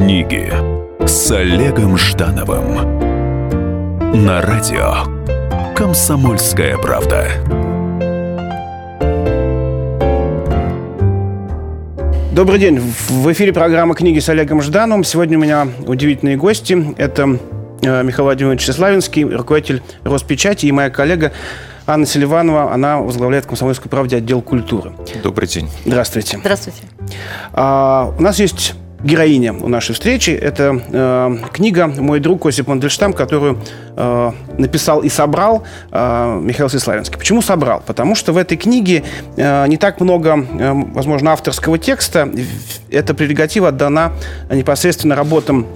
Книги с Олегом Ждановым на радио Комсомольская правда. Добрый день. В эфире программа «Книги с Олегом Ждановым». Сегодня у меня удивительные гости. Это э, Михаил Владимирович Славинский, руководитель Роспечати, и моя коллега Анна Селиванова. Она возглавляет «Комсомольскую правде» отдел культуры. Добрый день. Здравствуйте. Здравствуйте. А, у нас есть героиня у нашей встречи. Это э, книга «Мой друг Осип Мандельштам», которую э, написал и собрал э, Михаил Сеславинский. Почему собрал? Потому что в этой книге э, не так много, э, возможно, авторского текста. Эта прерогатива отдана непосредственно работам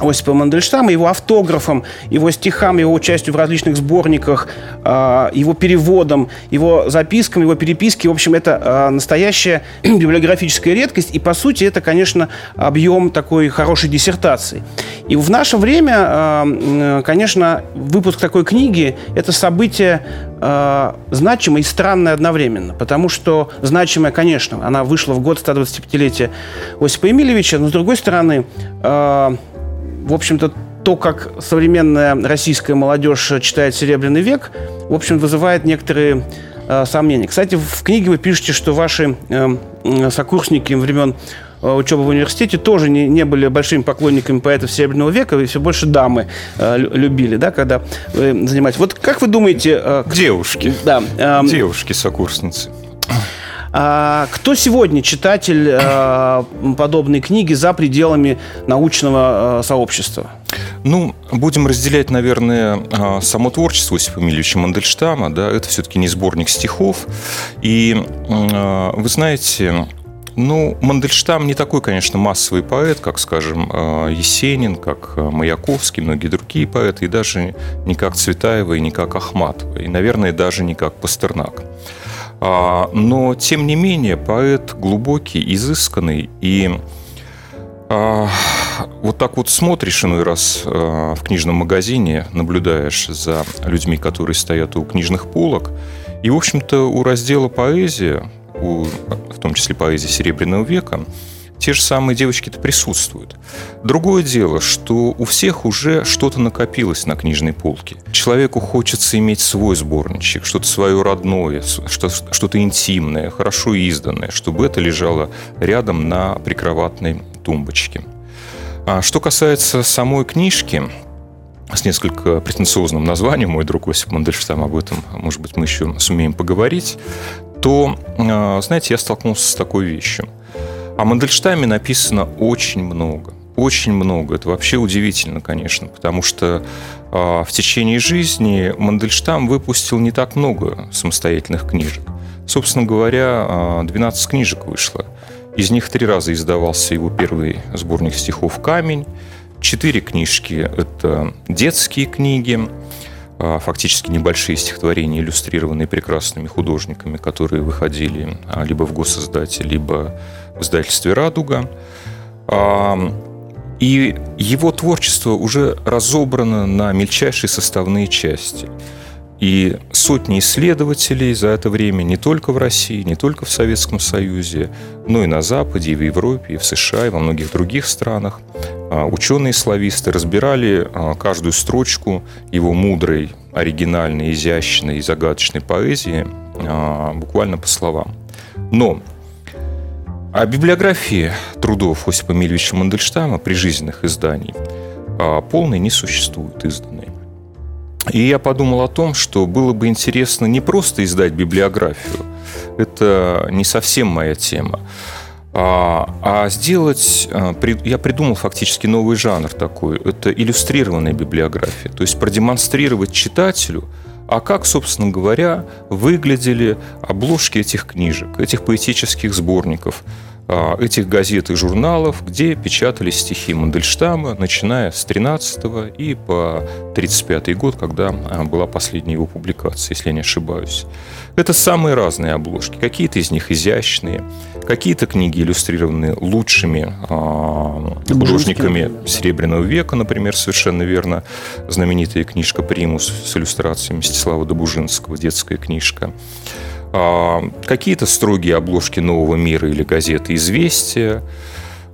Осипа Мандельштама, его автографом, его стихам, его участию в различных сборниках, а, его переводом, его запискам, его переписке. В общем, это а, настоящая библиографическая редкость. И, по сути, это, конечно, объем такой хорошей диссертации. И в наше время, а, конечно, выпуск такой книги – это событие значимое и странное одновременно. Потому что значимое, конечно, она вышла в год 125-летия Осипа Емельевича, но, с другой стороны, в общем-то, то, как современная российская молодежь читает «Серебряный век», в общем, вызывает некоторые э, сомнения. Кстати, в книге вы пишете, что ваши э, сокурсники времен э, учебы в университете тоже не, не были большими поклонниками поэтов Серебряного века, и все больше дамы э, любили, да, когда вы занимаетесь. Вот как вы думаете... Э, Девушки. Да. Э, Девушки-сокурсницы. А, кто сегодня читатель а, подобной книги за пределами научного а, сообщества? Ну, будем разделять, наверное, само творчество Осипа Емельевича Мандельштама. Да, это все-таки не сборник стихов. И вы знаете, ну, Мандельштам не такой, конечно, массовый поэт, как, скажем, Есенин, как Маяковский, многие другие поэты, и даже не как Цветаева, и не как Ахматова, и, наверное, даже не как Пастернак. А, но, тем не менее, поэт глубокий, изысканный и а, вот так вот смотришь иной раз а, в книжном магазине, наблюдаешь за людьми, которые стоят у книжных полок, и, в общем-то, у раздела поэзия, у, в том числе поэзия Серебряного века, те же самые девочки-то присутствуют. Другое дело, что у всех уже что-то накопилось на книжной полке. Человеку хочется иметь свой сборничек, что-то свое родное, что-то интимное, хорошо изданное, чтобы это лежало рядом на прикроватной тумбочке. А что касается самой книжки, с несколько претенциозным названием, мой друг Осип Мандельштам об этом, может быть, мы еще сумеем поговорить, то, а, знаете, я столкнулся с такой вещью – о Мандельштаме написано очень много. Очень много. Это вообще удивительно, конечно, потому что э, в течение жизни Мандельштам выпустил не так много самостоятельных книжек. Собственно говоря, 12 книжек вышло. Из них три раза издавался его первый сборник стихов «Камень». Четыре книжки – это детские книги, фактически небольшие стихотворения, иллюстрированные прекрасными художниками, которые выходили либо в госиздате, либо в издательстве «Радуга». И его творчество уже разобрано на мельчайшие составные части. И сотни исследователей за это время не только в России, не только в Советском Союзе, но и на Западе, и в Европе, и в США, и во многих других странах. А, ученые-слависты разбирали а, каждую строчку его мудрой, оригинальной, изящной и загадочной поэзии а, буквально по словам. Но о библиографии трудов Осипа Мильевича Мандельштама, прижизненных изданий, а, полной не существует изданной. И я подумал о том, что было бы интересно не просто издать библиографию, это не совсем моя тема, а, а сделать, а, я придумал фактически новый жанр такой, это иллюстрированная библиография, то есть продемонстрировать читателю – а как, собственно говоря, выглядели обложки этих книжек, этих поэтических сборников, этих газет и журналов, где печатались стихи Мандельштама, начиная с 13 и по 35 год, когда а, была последняя его публикация, если я не ошибаюсь. Это самые разные обложки. Какие-то из них изящные, какие-то книги иллюстрированы лучшими а, художниками Серебряного века, например, совершенно верно, знаменитая книжка «Примус» с иллюстрациями Мстислава Добужинского, детская книжка. А, какие-то строгие обложки «Нового мира» или газеты «Известия»,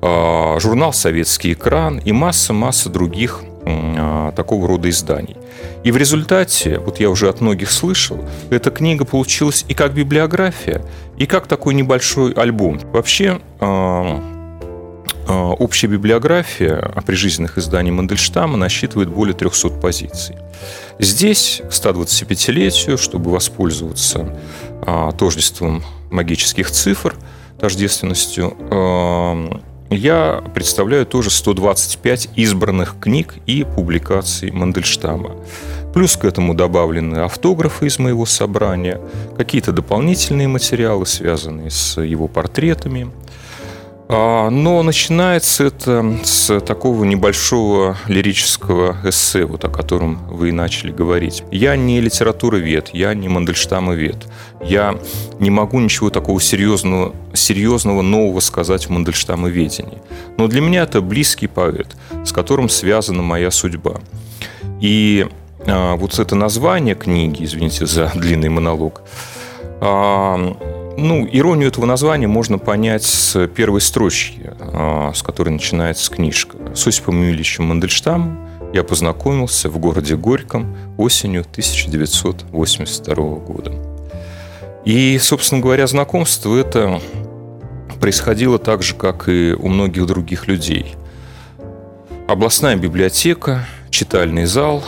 журнал «Советский экран» и масса-масса других такого рода изданий. И в результате, вот я уже от многих слышал, эта книга получилась и как библиография, и как такой небольшой альбом. Вообще, общая библиография прижизненных изданий Мандельштама насчитывает более 300 позиций. Здесь, к 125-летию, чтобы воспользоваться тождеством магических цифр, тождественностью, я представляю тоже 125 избранных книг и публикаций Мандельштама. Плюс к этому добавлены автографы из моего собрания, какие-то дополнительные материалы, связанные с его портретами – а, но начинается это с такого небольшого лирического эссе, вот о котором вы и начали говорить. Я не литературовед, я не Мандельштамовед. Я не могу ничего такого серьезного, серьезного нового сказать в Мандельштамоведении. Но для меня это близкий поэт, с которым связана моя судьба. И а, вот это название книги, извините за длинный монолог, а, ну, иронию этого названия можно понять с первой строчки, а, с которой начинается книжка. С Осипом Емельевичем Мандельштамом я познакомился в городе Горьком осенью 1982 года. И, собственно говоря, знакомство это происходило так же, как и у многих других людей. Областная библиотека, читальный зал,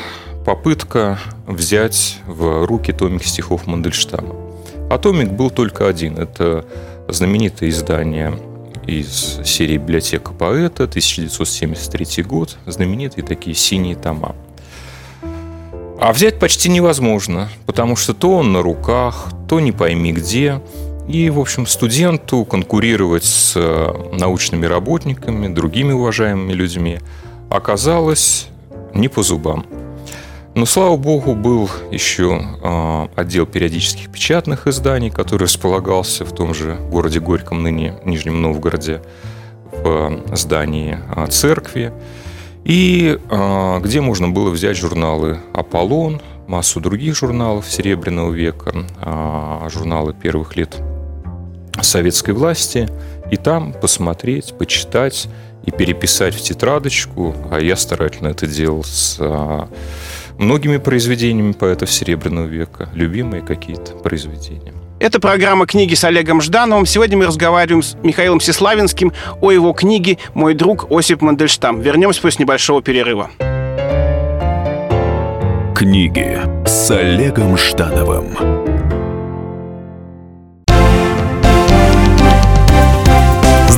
попытка взять в руки томик стихов Мандельштама. Атомик был только один. Это знаменитое издание из серии «Библиотека поэта», 1973 год, знаменитые такие синие тома. А взять почти невозможно, потому что то он на руках, то не пойми где. И, в общем, студенту конкурировать с э, научными работниками, другими уважаемыми людьми оказалось не по зубам. Но, слава богу, был еще э, отдел периодических печатных изданий, который располагался в том же городе Горьком, ныне Нижнем Новгороде, в здании э, церкви, и э, где можно было взять журналы «Аполлон», массу других журналов Серебряного века, журналы первых лет советской власти, и там посмотреть, почитать и переписать в тетрадочку, а я старательно это делал с многими произведениями поэтов Серебряного века, любимые какие-то произведения. Это программа «Книги с Олегом Ждановым». Сегодня мы разговариваем с Михаилом Сеславинским о его книге «Мой друг Осип Мандельштам». Вернемся после небольшого перерыва. Книги с Олегом Ждановым.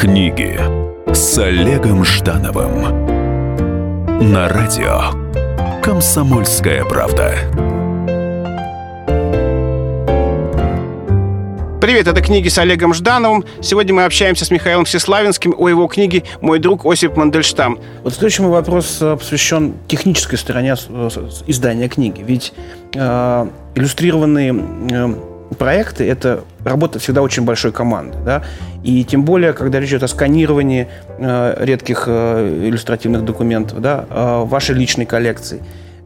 Книги с Олегом Ждановым на радио Комсомольская правда. Привет, это книги с Олегом Ждановым. Сегодня мы общаемся с Михаилом Всеславинским о его книге «Мой друг Осип Мандельштам». Вот следующий мой вопрос э, посвящен технической стороне э, издания книги. Ведь э, иллюстрированные э, проекты – это работа всегда очень большой команды. Да? И тем более, когда речь идет о сканировании э, редких э, иллюстративных документов, да, э, вашей личной коллекции.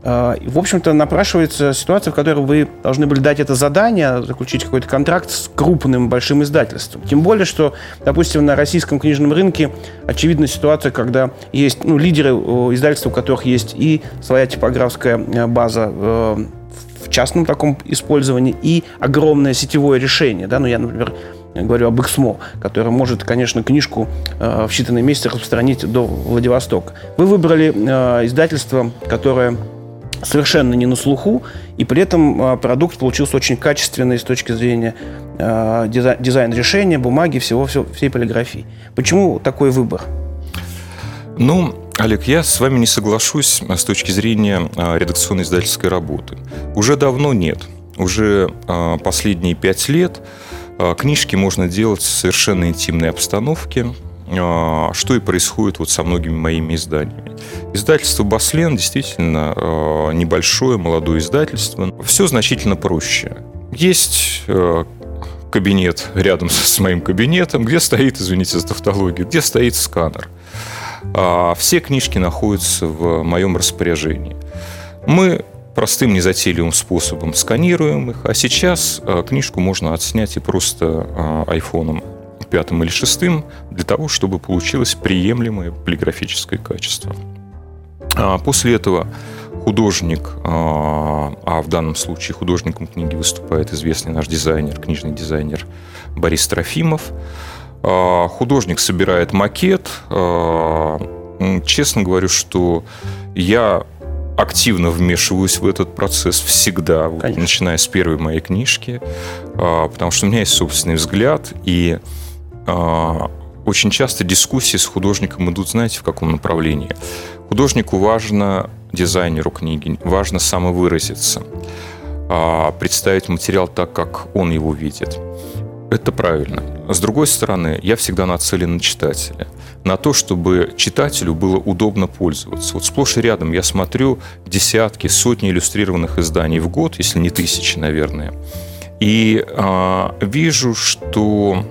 Э, в общем-то, напрашивается ситуация, в которой вы должны были дать это задание, заключить какой-то контракт с крупным большим издательством. Тем более, что, допустим, на российском книжном рынке очевидна ситуация, когда есть ну, лидеры издательств, у которых есть и своя типографская э, база э, частном таком использовании и огромное сетевое решение. Да? Ну, я, например, говорю об XMO, который может, конечно, книжку э, в считанные месяцы распространить до Владивостока. Вы выбрали э, издательство, которое совершенно не на слуху, и при этом э, продукт получился очень качественный с точки зрения э, дизайн, решения, бумаги, всего, всего, всей полиграфии. Почему такой выбор? Ну, Олег, я с вами не соглашусь с точки зрения а, редакционной издательской работы. Уже давно нет. уже а, последние пять лет а, книжки можно делать в совершенно интимной обстановке, а, что и происходит вот со многими моими изданиями. Издательство «Баслен» действительно небольшое, молодое издательство. Все значительно проще. Есть кабинет рядом с моим кабинетом, где стоит, извините за тавтологию, где стоит сканер. Все книжки находятся в моем распоряжении. Мы простым незатейливым способом сканируем их, а сейчас э, книжку можно отснять и просто э, айфоном пятым или шестым для того, чтобы получилось приемлемое полиграфическое качество. А после этого художник, а в данном случае художником книги выступает известный наш дизайнер, книжный дизайнер Борис Трофимов, художник собирает макет. Честно говорю, что я активно вмешиваюсь в этот процесс всегда, вот, начиная с первой моей книжки, а, потому что у меня есть собственный взгляд, и а, очень часто дискуссии с художником идут, знаете, в каком направлении. Художнику важно, дизайнеру книги, важно самовыразиться, а, представить материал так, как он его видит. Это правильно. С другой стороны, я всегда нацелен на читателя на то, чтобы читателю было удобно пользоваться. Вот сплошь и рядом я смотрю десятки, сотни иллюстрированных изданий в год, если не тысячи, наверное. И э, вижу, что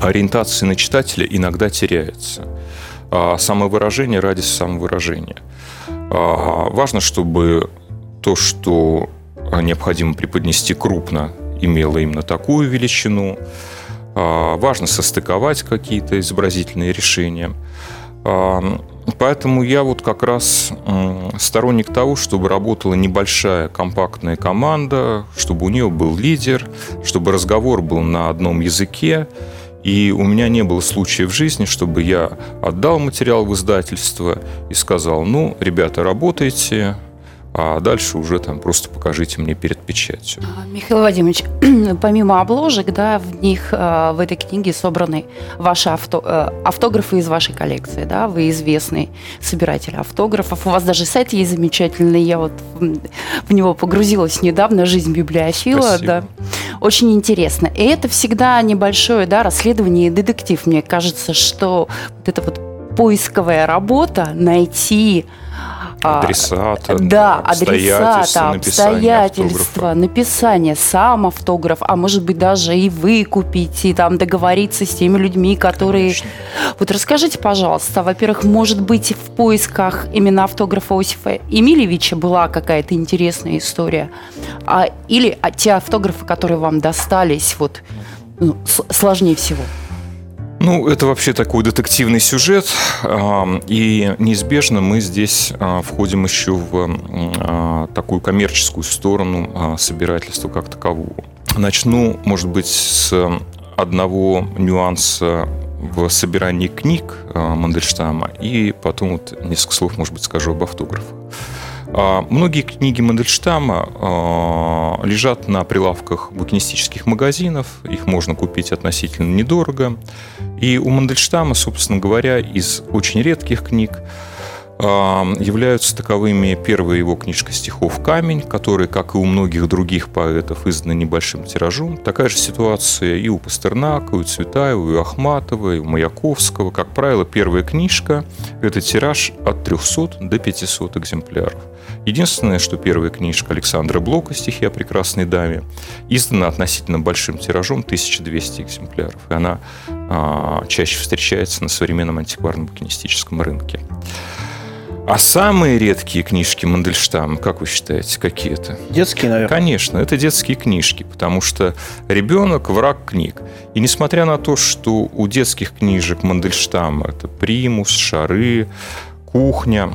ориентация на читателя иногда теряется. А самовыражение ради самовыражения. А, важно, чтобы то, что необходимо преподнести крупно, имело именно такую величину. А, важно состыковать какие-то изобразительные решения. А, поэтому я вот как раз сторонник того, чтобы работала небольшая компактная команда, чтобы у нее был лидер, чтобы разговор был на одном языке, и у меня не было случая в жизни, чтобы я отдал материал в издательство и сказал, ну, ребята, работайте, а дальше уже там просто покажите мне перед печатью. А, Михаил Вадимович, помимо обложек, да, в них, а, в этой книге собраны ваши авто, э, автографы из вашей коллекции, да, вы известный собиратель автографов, у вас даже сайт есть замечательный, я вот в него погрузилась недавно, «Жизнь библиофила», Спасибо. да, очень интересно. И это всегда небольшое, да, расследование и детектив, мне кажется, что вот эта вот поисковая работа, найти адресата, да, адресата, обстоятельства, написание, сам автограф, а может быть даже и выкупить, и там договориться с теми людьми, которые... Конечно. Вот расскажите, пожалуйста, во-первых, может быть в поисках именно автографа Осифа Емельевича была какая-то интересная история, а, или а, те автографы, которые вам достались, вот ну, сложнее всего? Ну, это вообще такой детективный сюжет, и неизбежно мы здесь а, входим еще в а, такую коммерческую сторону а, собирательства как такового. Начну, может быть, с одного нюанса в собирании книг Мандельштама, и потом вот несколько слов, может быть, скажу об автографах. А, многие книги Мандельштама а, лежат на прилавках букинистических магазинов, их можно купить относительно недорого. И у Мандельштама, собственно говоря, из очень редких книг являются таковыми первая его книжка стихов «Камень», которая, как и у многих других поэтов, издана небольшим тиражом. Такая же ситуация и у Пастернака, и у Цветаева, и у Ахматова, и у Маяковского. Как правило, первая книжка – это тираж от 300 до 500 экземпляров. Единственное, что первая книжка Александра Блока «Стихи о прекрасной даме» издана относительно большим тиражом 1200 экземпляров. И она а, чаще встречается на современном антикварном букинистическом рынке. А самые редкие книжки Мандельштама, как вы считаете, какие это? Детские, наверное. Конечно, это детские книжки, потому что ребенок – враг книг. И несмотря на то, что у детских книжек Мандельштама это примус, шары, кухня,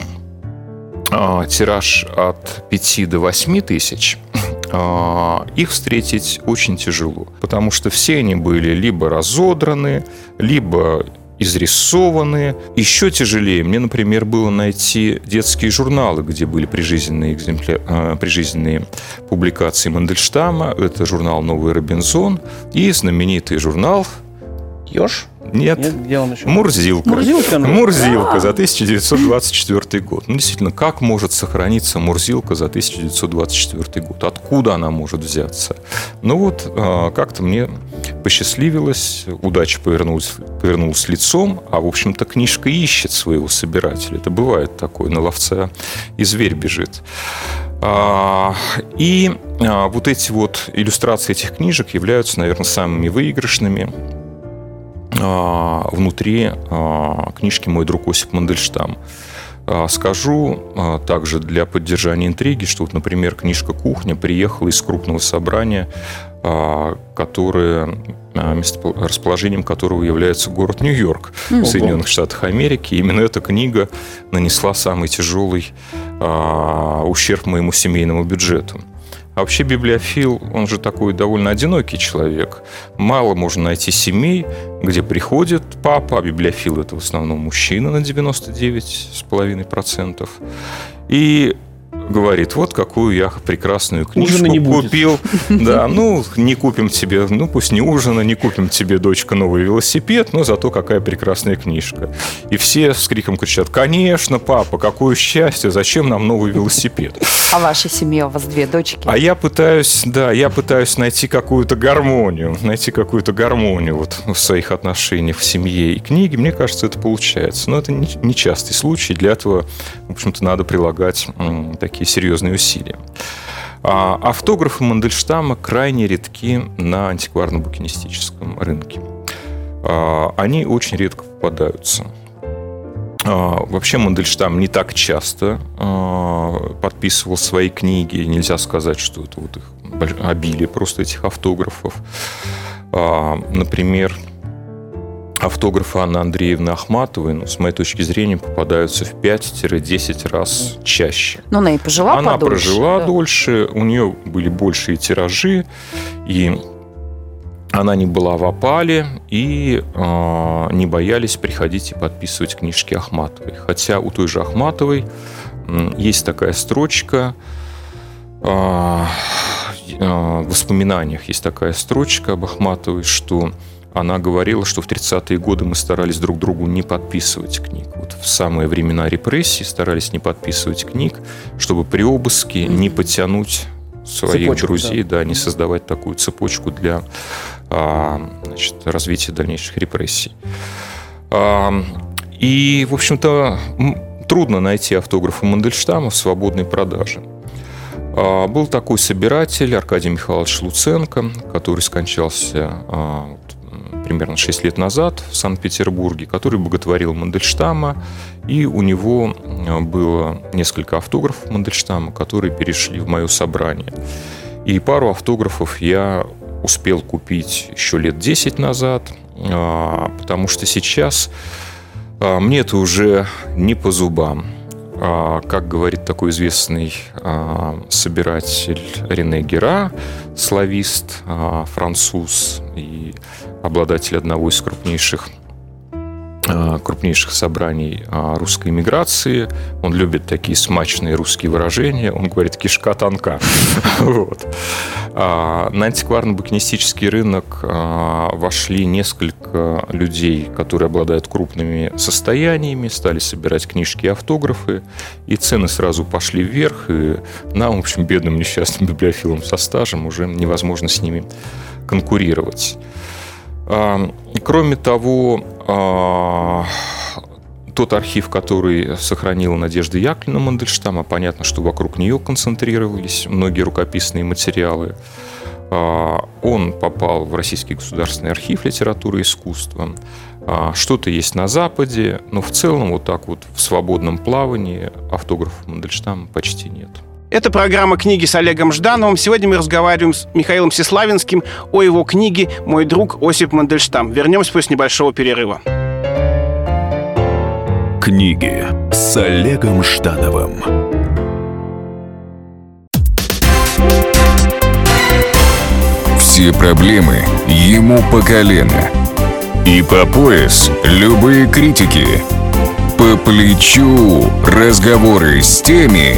а, тираж от 5 до 8 тысяч, а, их встретить очень тяжело, потому что все они были либо разодраны, либо изрисованные. Еще тяжелее мне, например, было найти детские журналы, где были прижизненные, экземпля... А, прижизненные публикации Мандельштама. Это журнал «Новый Робинзон» и знаменитый журнал Ёж? Нет. Нет, где он еще? Мурзилка. Мурзилка, ну. Мурзилка за 1924 год. Ну, действительно, как может сохраниться Мурзилка за 1924 год? Откуда она может взяться? Ну вот, а, как-то мне посчастливилось, удача повернулась, повернулась лицом, а, в общем-то, книжка ищет своего собирателя. Это бывает такое, на ловца и зверь бежит. А, И а, вот эти вот иллюстрации этих книжек являются, наверное, самыми выигрышными внутри а, книжки «Мой друг Осип Мандельштам». А, Скажу а, также для поддержания интриги, что, вот, например, книжка «Кухня» приехала из крупного собрания, а, которое, а, месторасположением которого является город Нью-Йорк в Соединенных Штатах Америки. И именно эта книга нанесла самый тяжелый а, ущерб моему семейному бюджету. А вообще библиофил, он же такой довольно одинокий человек. Мало можно найти семей, где приходит папа, а библиофил это в основном мужчина на 99,5%. И говорит, вот какую я прекрасную книжку Ужина не будет. купил. Да, ну, не купим тебе, ну, пусть не ужина, не купим тебе, дочка, новый велосипед, но зато какая прекрасная книжка. И все с криком кричат, конечно, папа, какое счастье, зачем нам новый велосипед? А в вашей семье у вас две дочки. А я пытаюсь, да, я пытаюсь найти какую-то гармонию, найти какую-то гармонию вот в своих отношениях в семье и книге. Мне кажется, это получается. Но это не, частый случай. Для этого, в общем-то, надо прилагать м, такие серьезные усилия. А автографы Мандельштама крайне редки на антикварно-букинистическом рынке. А, Они очень редко попадаются. А, Вообще Мандельштам не так часто а, подписывал свои книги. Нельзя сказать, что это вот их обилие просто этих автографов. Например, автографы Анны Андреевны Ахматовой, ну, с моей точки зрения, попадаются в 5-10 раз чаще. Ну, она и пожила Она подольше. прожила да. дольше, у нее были большие тиражи, и она не была в опале, и э, не боялись приходить и подписывать книжки Ахматовой. Хотя у той же Ахматовой м, есть такая строчка, э, э, в воспоминаниях есть такая строчка об Ахматовой, что она говорила, что в 30-е годы мы старались друг другу не подписывать книг. Вот в самые времена репрессий старались не подписывать книг, чтобы при обыске не потянуть своих Цепочку, друзей, да. не создавать такую цепочку для а, значит, развития дальнейших репрессий. А, И, в общем-то, трудно найти автографы Мандельштама в свободной продаже. А, Был такой собиратель Аркадий Михайлович Луценко, который скончался а, примерно 6 лет назад в Санкт-Петербурге, который боготворил Мандельштама, и у него а, было несколько автографов Мандельштама, которые перешли в мое собрание. И пару автографов я успел купить еще лет 10 назад, а, потому что сейчас а, мне это уже не по зубам. А, Как говорит такой известный собиратель Рене Гера, славист, француз и обладатель одного из крупнейших а, крупнейших собраний а, русской миграции. Он любит такие смачные русские выражения. Он говорит «кишка тонка». Вот. А, На антикварно-букинистический рынок а, вошли несколько людей, которые обладают крупными состояниями, стали собирать книжки и автографы, и цены сразу пошли вверх, и нам, в общем, бедным несчастным библиофилам со стажем уже невозможно с ними конкурировать. А, Кроме того, а, тот архив, который сохранила Надежда Яковлевна Мандельштама, понятно, что вокруг нее концентрировались многие рукописные материалы. А, Он попал в Российский государственный архив литературы и искусства. А, Что-то есть на Западе, но в целом вот так вот в свободном плавании автографов Мандельштама почти нет. Это программа «Книги с Олегом Ждановым». Сегодня мы разговариваем с Михаилом Сеславинским о его книге «Мой друг Осип Мандельштам». Вернемся после небольшого перерыва. Книги с Олегом Ждановым. Все проблемы ему по колено. И по пояс любые критики. По плечу разговоры с теми,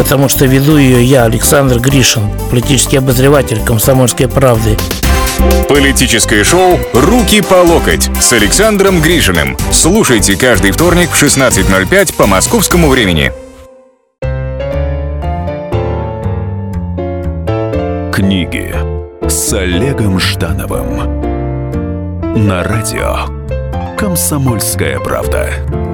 потому что веду ее я, Александр Гришин, политический обозреватель «Комсомольской правды». Политическое шоу «Руки по локоть» с Александром Грижиным. Слушайте каждый вторник в 16.05 по московскому времени. Книги с Олегом Ждановым на радио «Комсомольская правда».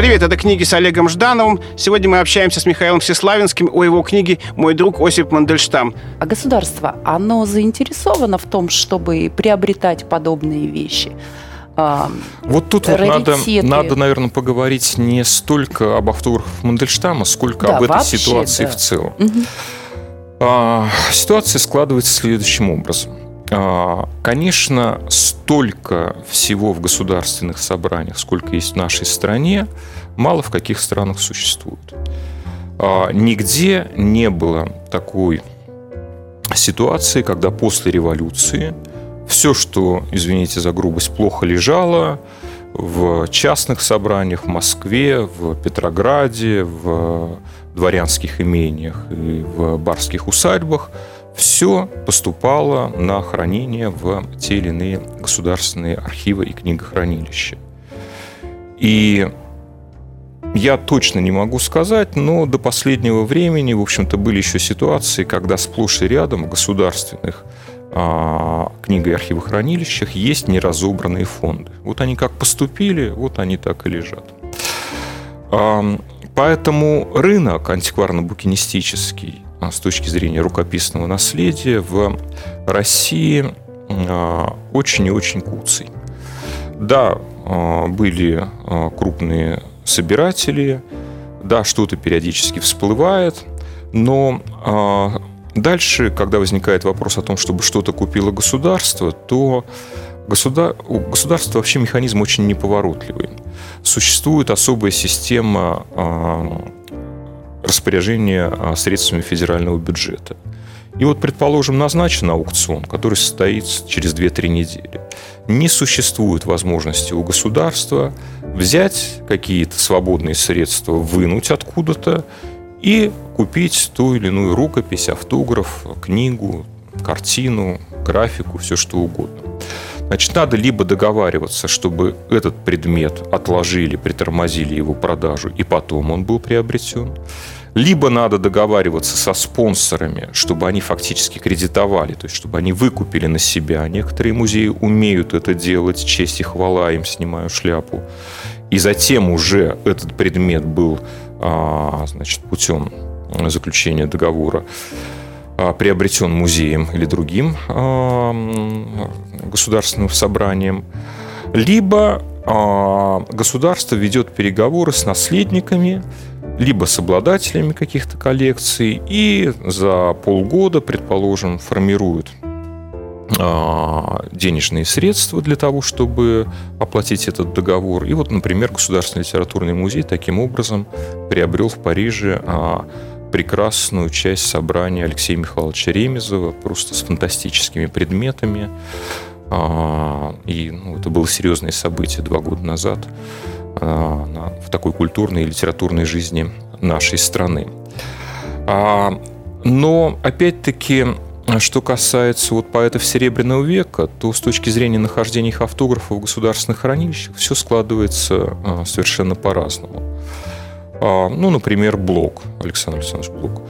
Привет, это книги с Олегом Ждановым. Сегодня мы общаемся с Михаилом Всеславинским о его книге «Мой друг Осип Мандельштам». А государство, оно заинтересовано в том, чтобы приобретать подобные вещи? А, Вот тут вот надо, надо, наверное, поговорить не столько об автографах Мандельштама, сколько Да, об этой вообще, ситуации да. в целом. Мгм. А, ситуация складывается следующим образом. А, Конечно, столько всего в государственных собраниях, сколько есть в нашей стране, мало в каких странах существует. А, Нигде не было такой ситуации, когда после революции все, что, извините за грубость, плохо лежало в частных собраниях в Москве, в Петрограде, в дворянских имениях и в барских усадьбах, все поступало на хранение в те или иные государственные архивы и книгохранилища. И я точно не могу сказать, но до последнего времени, в общем-то, были еще ситуации, когда сплошь и рядом в государственных а, книго- и архивохранилищах есть неразобранные фонды. Вот они как поступили, вот они так и лежат. А, Поэтому рынок антикварно-букинистический с точки зрения рукописного наследия в России а, очень и очень куцый. Да, а, были а, крупные собиратели, да, что-то периодически всплывает, но а, дальше, когда возникает вопрос о том, чтобы что-то купило государство, то государ... у государства вообще механизм очень неповоротливый. Существует особая система распоряжения а, средствами федерального бюджета. И вот, предположим, назначен аукцион, который состоится через 2-3 недели. Не существует возможности у государства взять какие-то свободные средства, вынуть откуда-то и купить ту или иную рукопись, автограф, книгу, картину, графику, все что угодно. Значит, надо либо договариваться, чтобы этот предмет отложили, притормозили его продажу, и потом он был приобретен. Либо надо договариваться со спонсорами, чтобы они фактически кредитовали, то есть чтобы они выкупили на себя. Некоторые музеи умеют это делать, честь и хвала им, снимаю шляпу. И затем уже этот предмет был а, значит, путем заключения договора а, приобретен музеем или другим а, государственным собранием, либо государство ведет переговоры с наследниками, либо с обладателями каких-то коллекций, и за полгода, предположим, формирует а, денежные средства для того, чтобы оплатить этот договор. И вот, например, Государственный литературный музей таким образом приобрел в Париже а, прекрасную часть собрания Алексея Михайловича Ремезова, просто с фантастическими предметами. А, И ну, это было серьезное событие два года назад на- в такой культурной и литературной жизни нашей страны. А, Но, опять-таки, что касается вот поэтов Серебряного века, то с точки зрения нахождения их автографов в государственных хранилищах все складывается а, совершенно по-разному. А, Ну, например, Блок, Александр Александрович Блок.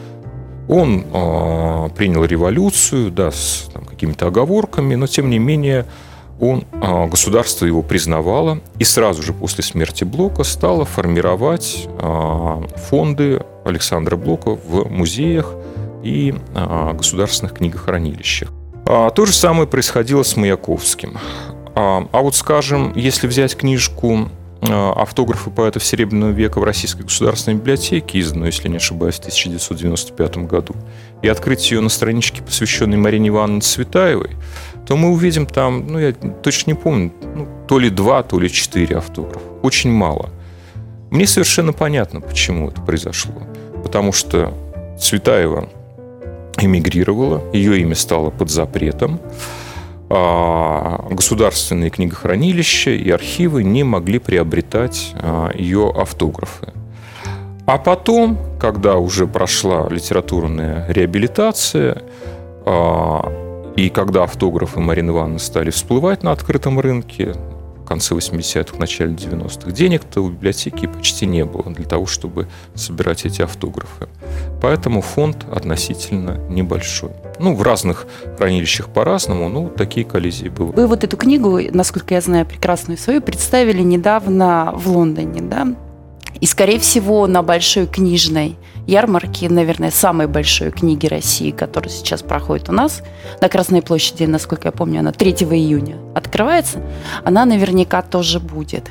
Он а, принял революцию, да, с какими-то оговорками, но тем не менее он, а, государство его признавало и сразу же после смерти Блока стало формировать а, фонды Александра Блока в музеях и а, государственных книгохранилищах. То же самое происходило с Маяковским. А вот, скажем, если взять книжку автографы поэтов Серебряного века в Российской государственной библиотеке, изданную, если не ошибаюсь, в 1995 году, и открыть ее на страничке, посвященной Марине Ивановне Цветаевой, то мы увидим там, ну, я точно не помню, ну, то ли два, то ли четыре автографа. Очень мало. Мне совершенно понятно, почему это произошло. Потому что Цветаева эмигрировала, ее имя стало под запретом, а государственные книгохранилища и архивы не могли приобретать а, ее автографы. А потом, когда уже прошла литературная реабилитация, а, и когда автографы Марины Ивановны стали всплывать на открытом рынке, в конце 80-х, начале 90-х, денег-то у библиотеки почти не было для того, чтобы собирать эти автографы. Поэтому фонд относительно небольшой. Ну, в разных хранилищах по-разному, но такие коллизии бывают. Вы вот эту книгу, насколько я знаю, прекрасную свою, представили недавно в Лондоне, да? И, скорее всего, на большой книжной ярмарке, наверное, самой большой книги России, которая сейчас проходит у нас на Красной площади, насколько я помню, она 3 июня открывается, она наверняка тоже будет.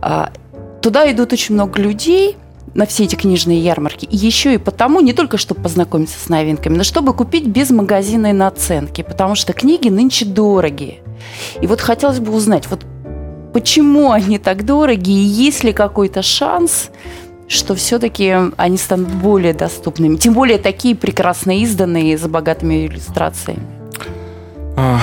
А, туда идут очень много людей, на все эти книжные ярмарки. И еще и потому, не только чтобы познакомиться с новинками, но чтобы купить без магазинной наценки, потому что книги нынче дорогие. И вот хотелось бы узнать, вот почему они так дорогие, и есть ли какой-то шанс, что все-таки они станут более доступными, тем более такие прекрасно изданные, с богатыми иллюстрациями? А,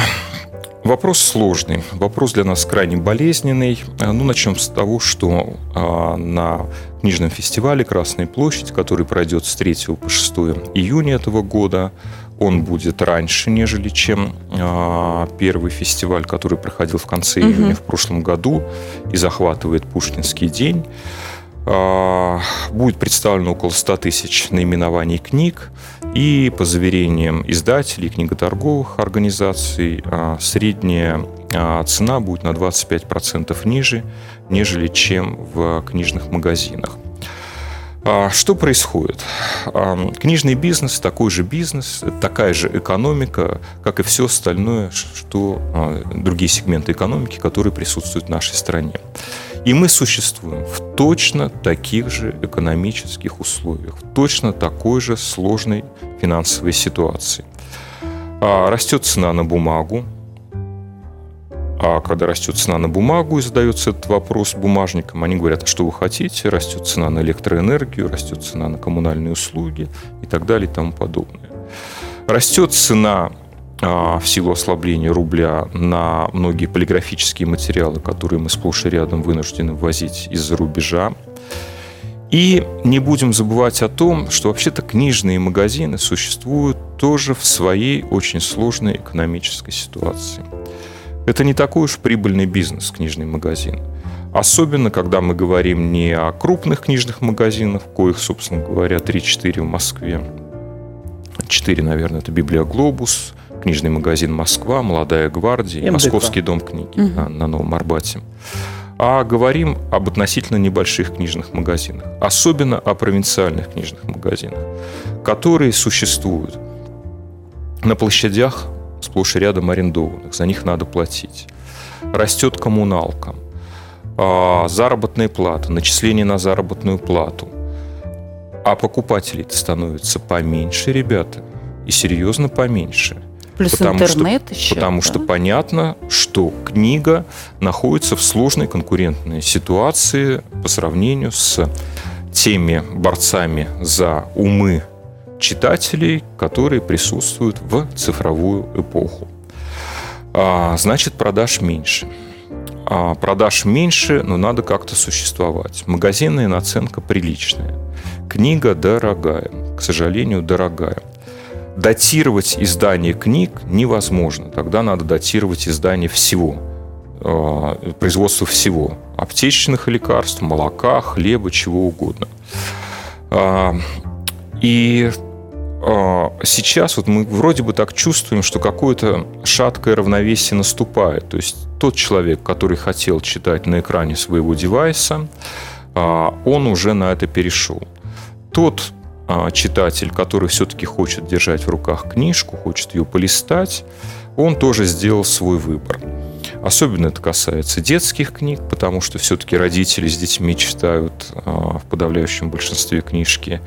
вопрос сложный, вопрос для нас крайне болезненный. А, ну, начнем с того, что а, на книжном фестивале «Красная площадь», который пройдет с 3 по 6 июня этого года, он будет раньше, нежели чем э, первый фестиваль, который проходил в конце угу. июня в прошлом году и захватывает Пушкинский день. Э, будет представлено около 100 тысяч наименований книг. И по заверениям издателей, книготорговых организаций, э, средняя цена будет на 25% ниже, нежели чем в книжных магазинах. А, что происходит? Книжный бизнес такой же бизнес, такая же экономика, как и все остальное, что а, другие сегменты экономики, которые присутствуют в нашей стране. И мы существуем в точно таких же экономических условиях, в точно такой же сложной финансовой ситуации. А, растет цена на бумагу, а когда растет цена на бумагу и задается этот вопрос бумажникам, они говорят, а что вы хотите? Растет цена на электроэнергию, растет цена на коммунальные услуги и так далее и тому подобное. Растет цена а, в силу ослабления рубля на многие полиграфические материалы, которые мы сплошь и рядом вынуждены ввозить из-за рубежа. И не будем забывать о том, что вообще-то книжные магазины существуют тоже в своей очень сложной экономической ситуации. Это не такой уж прибыльный бизнес, книжный магазин. Особенно, когда мы говорим не о крупных книжных магазинах, коих, собственно говоря, 3-4 в Москве. 4, наверное, это Библия Глобус, книжный магазин Москва, Молодая гвардия, МДК. Московский дом книги угу. на, на Новом Арбате. А говорим об относительно небольших книжных магазинах, особенно о провинциальных книжных магазинах, которые существуют на площадях сплошь и рядом арендованных, за них надо платить. Растет коммуналка, а, заработная плата, начисление на заработную плату. А покупателей становится поменьше, ребята, и серьезно поменьше. Плюс потому интернет что, еще. Потому да? что понятно, что книга находится в сложной конкурентной ситуации по сравнению с теми борцами за умы читателей, которые присутствуют в цифровую эпоху. А, значит, продаж меньше. А, продаж меньше, но надо как-то существовать. Магазинная наценка приличная. Книга дорогая, к сожалению, дорогая. Датировать издание книг невозможно. Тогда надо датировать издание всего, а, производство всего. Аптечных лекарств, молока, хлеба, чего угодно. И сейчас вот мы вроде бы так чувствуем, что какое-то шаткое равновесие наступает. То есть тот человек, который хотел читать на экране своего девайса, а, он уже на это перешел. Тот а, читатель, который все-таки хочет держать в руках книжку, хочет ее полистать, он тоже сделал свой выбор. Особенно это касается детских книг, потому что все-таки родители с детьми читают в подавляющем большинстве книжки,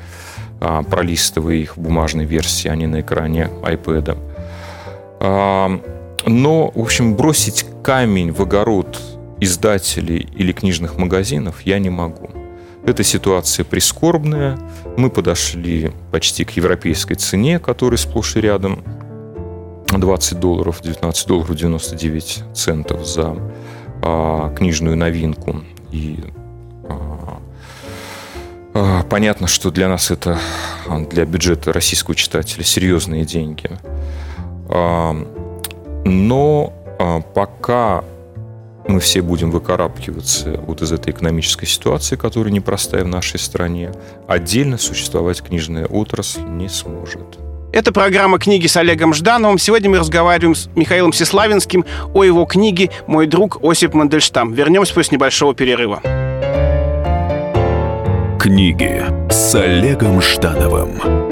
пролистывая их в бумажной версии, а не на экране iPad. Но, в общем, бросить камень в огород издателей или книжных магазинов я не могу. Эта ситуация прискорбная. Мы подошли почти к европейской цене, которая сплошь и рядом 20 долларов, 19 долларов 99 центов за а, книжную новинку. И а, а, понятно, что для нас это, для бюджета российского читателя, серьезные деньги. А, но а, пока мы все будем выкарабкиваться вот из этой экономической ситуации, которая непростая в нашей стране, отдельно существовать книжная отрасль не сможет. Это программа «Книги с Олегом Ждановым». Сегодня мы разговариваем с Михаилом Сеславинским о его книге «Мой друг Осип Мандельштам». Вернемся после небольшого перерыва. Книги с Олегом Ждановым.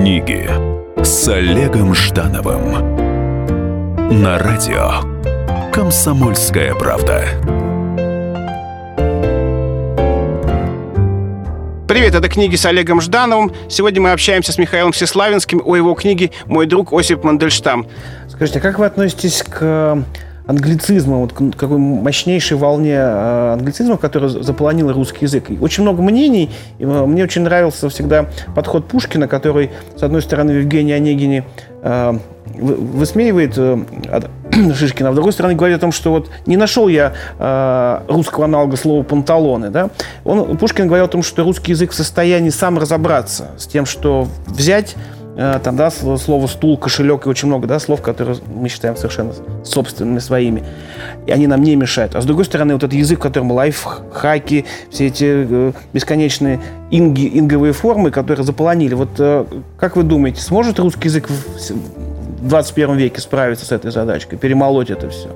Книги с Олегом Ждановым на радио Комсомольская правда. Привет, это книги с Олегом Ждановым. Сегодня мы общаемся с Михаилом Всеславинским о его книге «Мой друг Осип Мандельштам». Скажите, а как вы относитесь к англицизма, вот какой мощнейшей волне э, англицизма, которая заполонила русский язык. очень много мнений. И э, мне очень нравился всегда подход Пушкина, который, с одной стороны, в Евгении Онегине э, высмеивает Шишкина, а с другой стороны говорит о том, что вот не нашел я русского аналога слова «панталоны». Да? Он, Пушкин говорил о том, что русский язык в состоянии сам разобраться с тем, что взять Э, там, да, слово стул, кошелек и очень много, да, слов, которые мы считаем совершенно собственными своими. И они нам не мешают. А с другой стороны, вот этот язык, в котором лайфхаки, все эти э, бесконечные инги, инговые формы, которые заполонили. Вот э, как вы думаете, сможет русский язык в 21 веке справиться с этой задачкой, перемолоть это все?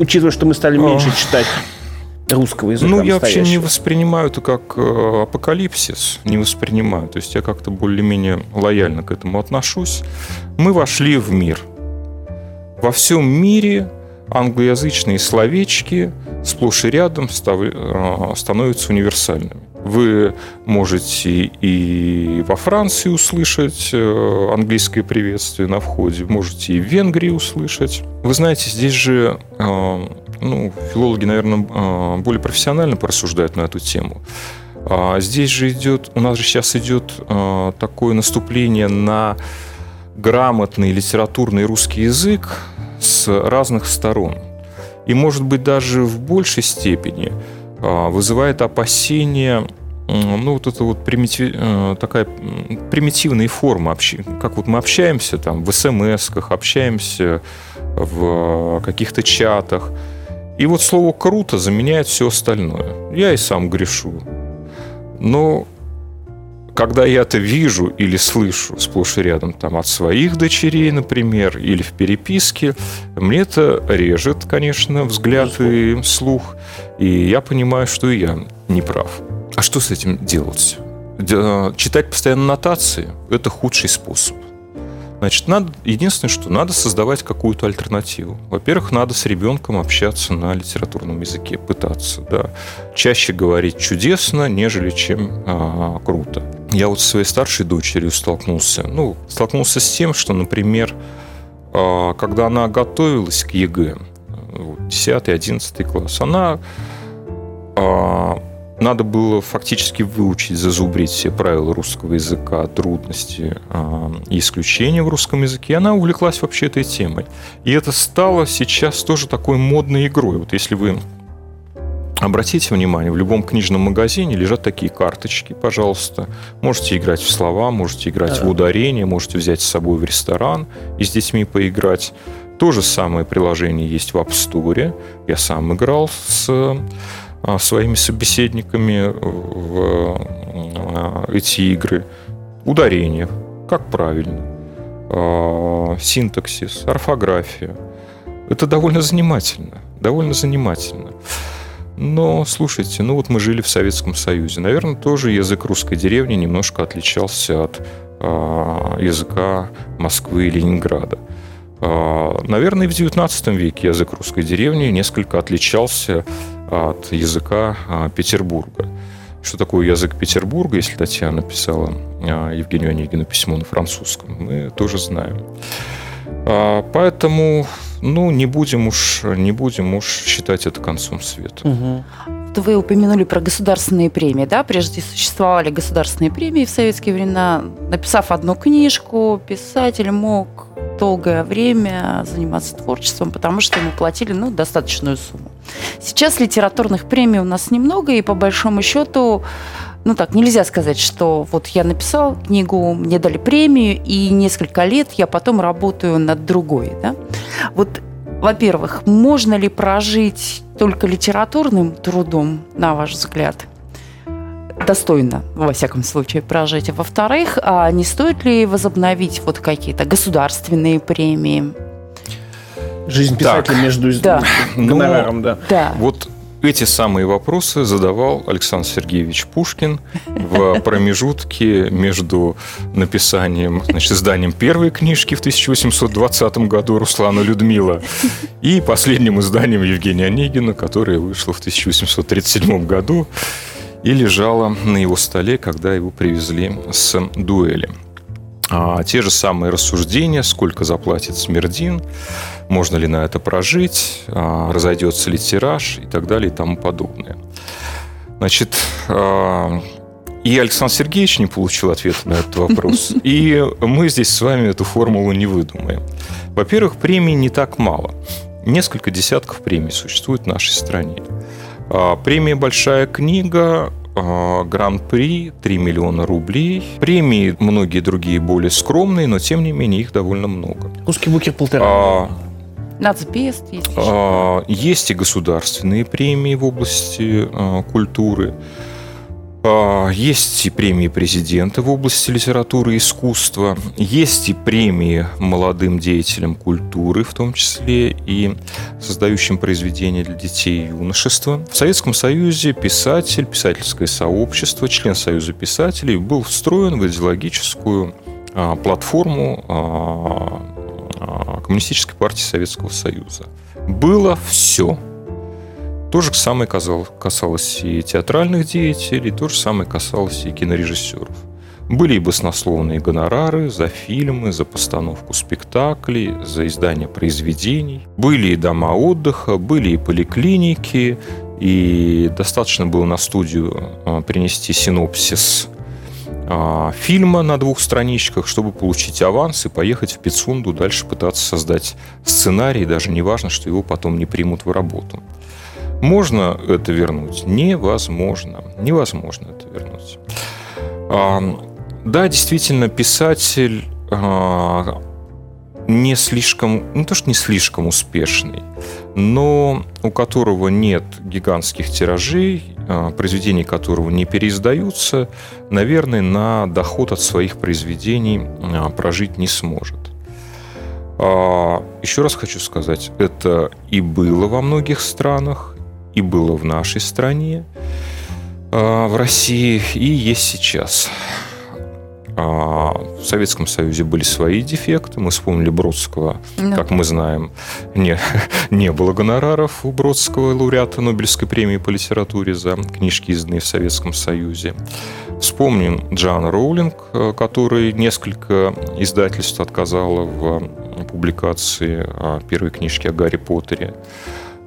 Учитывая, что мы стали меньше читать русского языка. Ну, я вообще не воспринимаю это как э, апокалипсис, не воспринимаю. То есть я как-то более-менее лояльно к этому отношусь. Мы вошли в мир. Во всем мире англоязычные словечки сплошь и рядом став, э, становятся универсальными. Вы можете и во Франции услышать э, английское приветствие на входе, можете и в Венгрии услышать. Вы знаете, здесь же ну, филологи, наверное, а, более профессионально порассуждают на эту тему. А здесь же идет, у нас же сейчас идет а, такое наступление на грамотный литературный русский язык с разных сторон. И, может быть, даже в большей степени вызывает опасения ну, вот это вот примитив, такая примитивная форма, как вот мы общаемся там в смс-ках, общаемся в каких-то чатах, и вот слово «круто» заменяет все остальное. Я и сам грешу. Но когда я это вижу или слышу сплошь и рядом там, от своих дочерей, например, или в переписке, мне это режет, конечно, взгляд и слух. И я понимаю, что и я не прав. А что с этим делать? Читать постоянно нотации – это худший способ. Значит, надо, единственное, что надо создавать какую-то альтернативу. Во-первых, надо с ребенком общаться на литературном языке, пытаться, да. Чаще говорить чудесно, нежели чем а, круто. Я вот со своей старшей дочерью столкнулся. Ну, столкнулся с тем, что, например, а, когда она готовилась к ЕГЭ, 10-11 класс, она а, надо было фактически выучить, зазубрить все правила русского языка, трудности э, и исключения в русском языке. И она увлеклась вообще этой темой. И это стало сейчас тоже такой модной игрой. Вот если вы Обратите внимание, в любом книжном магазине лежат такие карточки, пожалуйста. Можете играть в слова, можете играть в ударение, можете взять с собой в ресторан и с детьми поиграть. То же самое приложение есть в App Store. Я сам играл с а, своими собеседниками в а, эти игры. Ударение, как правильно, а, синтаксис, орфография. Это довольно занимательно, довольно занимательно. Но, слушайте, ну вот мы жили в Советском Союзе. Наверное, тоже язык русской деревни немножко отличался от языка Москвы и Ленинграда. Э, наверное, и в XIX веке язык русской деревни несколько отличался от языка э, Петербурга. Что такое язык Петербурга, если Татьяна писала э, Евгению Онегину письмо на французском, мы тоже знаем. Э, поэтому ну, не будем уж, не будем уж считать это концом света. Угу. Вы упомянули про государственные премии, да? Прежде существовали государственные премии в советские времена. Написав одну книжку, писатель мог долгое время заниматься творчеством, потому что ему платили ну, достаточную сумму. Сейчас литературных премий у нас немного, и по большому счету ну так, нельзя сказать, что вот я написал книгу, мне дали премию, и несколько лет я потом работаю над другой. Да? Вот, во-первых, можно ли прожить только литературным трудом, на ваш взгляд? достойно, во всяком случае, прожить. А во-вторых, а не стоит ли возобновить вот какие-то государственные премии? Жизнь писателя так. между да. гонораром, да. да. Вот эти самые вопросы задавал Александр Сергеевич Пушкин в промежутке между написанием, значит, изданием первой книжки в 1820 году Руслана Людмила и последним изданием Евгения Онегина, которое вышло в 1837 году и лежало на его столе, когда его привезли с дуэли. А те же самые рассуждения, сколько заплатит Смердин, можно ли на это прожить, а, разойдется ли тираж и так далее и тому подобное. Значит, а, и Александр Сергеевич не получил ответа на этот вопрос. И мы здесь с вами эту формулу не выдумаем. Во-первых, премий не так мало. Несколько десятков премий существует в нашей стране. Премия «Большая книга» Гран-при 3 миллиона рублей. Премии многие другие более скромные, но тем не менее их довольно много. Русский букер полтора. А, Нацбест есть. А, есть и государственные премии в области а, культуры. А, есть и премии президента в области литературы и искусства, есть и премии молодым деятелям культуры, в том числе и создающим произведения для детей и юношества. В Советском Союзе писатель, писательское сообщество, член Союза писателей был встроен в идеологическую а, платформу а, Коммунистической партии Советского Союза. Было все – то же самое касалось и театральных деятелей, то же самое касалось и кинорежиссеров. Были и баснословные гонорары за фильмы, за постановку спектаклей, за издание произведений. Были и дома отдыха, были и поликлиники, и достаточно было на студию а, принести синопсис а, фильма на двух страничках, чтобы получить аванс и поехать в Пицунду дальше пытаться создать сценарий, даже не важно, что его потом не примут в работу. Можно это вернуть? Невозможно. Невозможно это вернуть. Да, действительно, писатель а, не слишком, ну то, что не слишком успешный, но у которого нет гигантских тиражей, а, произведений которого не переиздаются, наверное, на доход от своих произведений а, прожить не сможет. Еще раз хочу сказать, это и было во многих странах, и было в нашей стране, а, в России, и есть сейчас. А, в Советском Союзе были свои дефекты. Мы вспомнили Бродского. Да. Как мы знаем, не, не было гонораров у Бродского, лауреата Нобелевской премии по литературе за книжки, изданные в Советском Союзе. Вспомним Джан Роулинг, э, который несколько издательств отказала в публикации а, первой книжки о Гарри Поттере.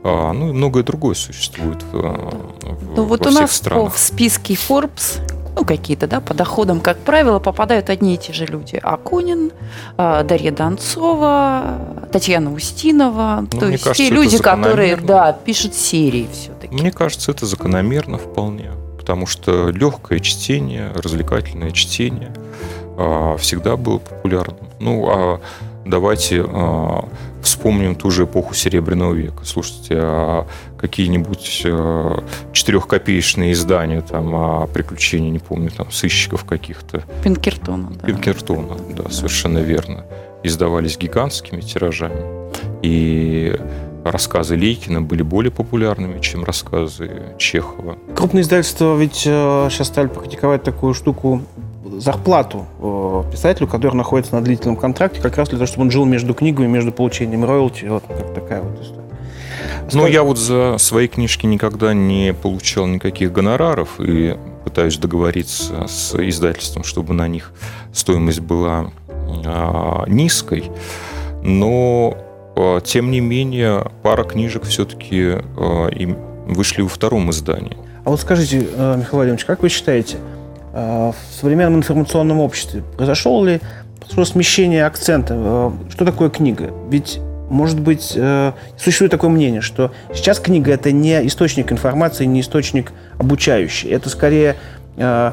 А, ну и многое другое существует в, в, ну, вот во у всех нас странах. в списке Forbes ну, какие-то, да, по доходам, как правило, попадают одни и те же люди. Акунин, а, Дарья Донцова, Татьяна Устинова. Ну, то есть кажется, те люди, которые, да, пишут серии все-таки. Мне кажется, это закономерно вполне. Потому что легкое чтение, развлекательное чтение а, всегда было популярным. Ну, а давайте вспомним ту же эпоху Серебряного века. Слушайте, а какие-нибудь а, четырехкопеечные издания там о приключении, не помню, там сыщиков каких-то. Пинкертона, да. Пинкертона, да, совершенно верно. Издавались гигантскими тиражами. И рассказы Лейкина были более популярными, чем рассказы Чехова. Крупные издательства ведь э, сейчас стали практиковать такую штуку зарплату э, писателю, который находится на длительном контракте, как раз для того, чтобы он жил между книгами, между получением роялти. Вот как такая вот история. Ну, я вот за свои книжки никогда не получал никаких гонораров и пытаюсь договориться с издательством, чтобы на них стоимость была а, низкой. Но, а, тем не менее, пара книжек все-таки а, вышли во втором издании. А вот скажите, э, Михаил Владимирович, как вы считаете, в современном информационном обществе произошло ли произошло смещение акцента? Э, Что такое книга? Ведь может быть, э, существует такое мнение, что сейчас книга это не источник информации, не источник обучающий. Это скорее э,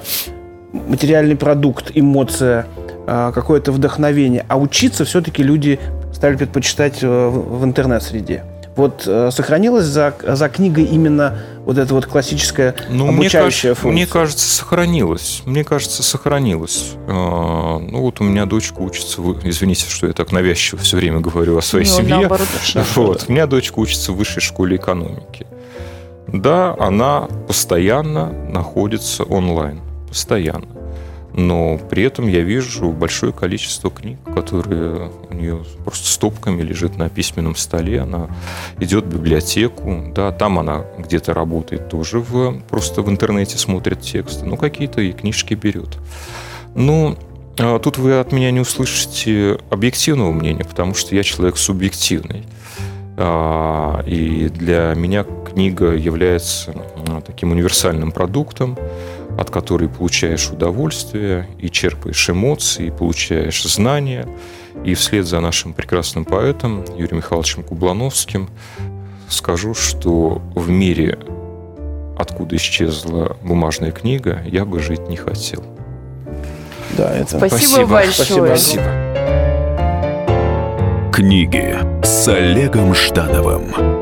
материальный продукт, эмоция, э, какое-то вдохновение. А учиться все-таки люди стали предпочитать э, в интернет-среде. Вот э, сохранилась за, за книгой именно вот эта вот классическая Ну, мне, обучающая кажется, функция? мне кажется, сохранилось. Мне кажется, сохранилось. А, Ну, вот у меня дочка учится... в- Извините, что я так навязчиво все время говорю о своей Ну, семье. наоборот, Вот. У меня дочка учится в высшей школе экономики. Да, она постоянно находится онлайн. Постоянно. Но при этом я вижу большое количество книг, которые у нее просто стопками лежит на письменном столе. Она идет в библиотеку, да, там она где-то работает тоже в, просто в интернете смотрит тексты, ну, какие-то и книжки берет. Ну, а тут вы от меня не услышите объективного мнения, потому что я человек субъективный. А, И для меня книга является а, таким универсальным продуктом, от которой получаешь удовольствие и черпаешь эмоции, и получаешь знания. И вслед за нашим прекрасным поэтом Юрием Михайловичем Кублановским скажу, что в мире, откуда исчезла бумажная книга, я бы жить не хотел. Да, это... Спасибо, большое. Спасибо. Книги с Олегом Ждановым.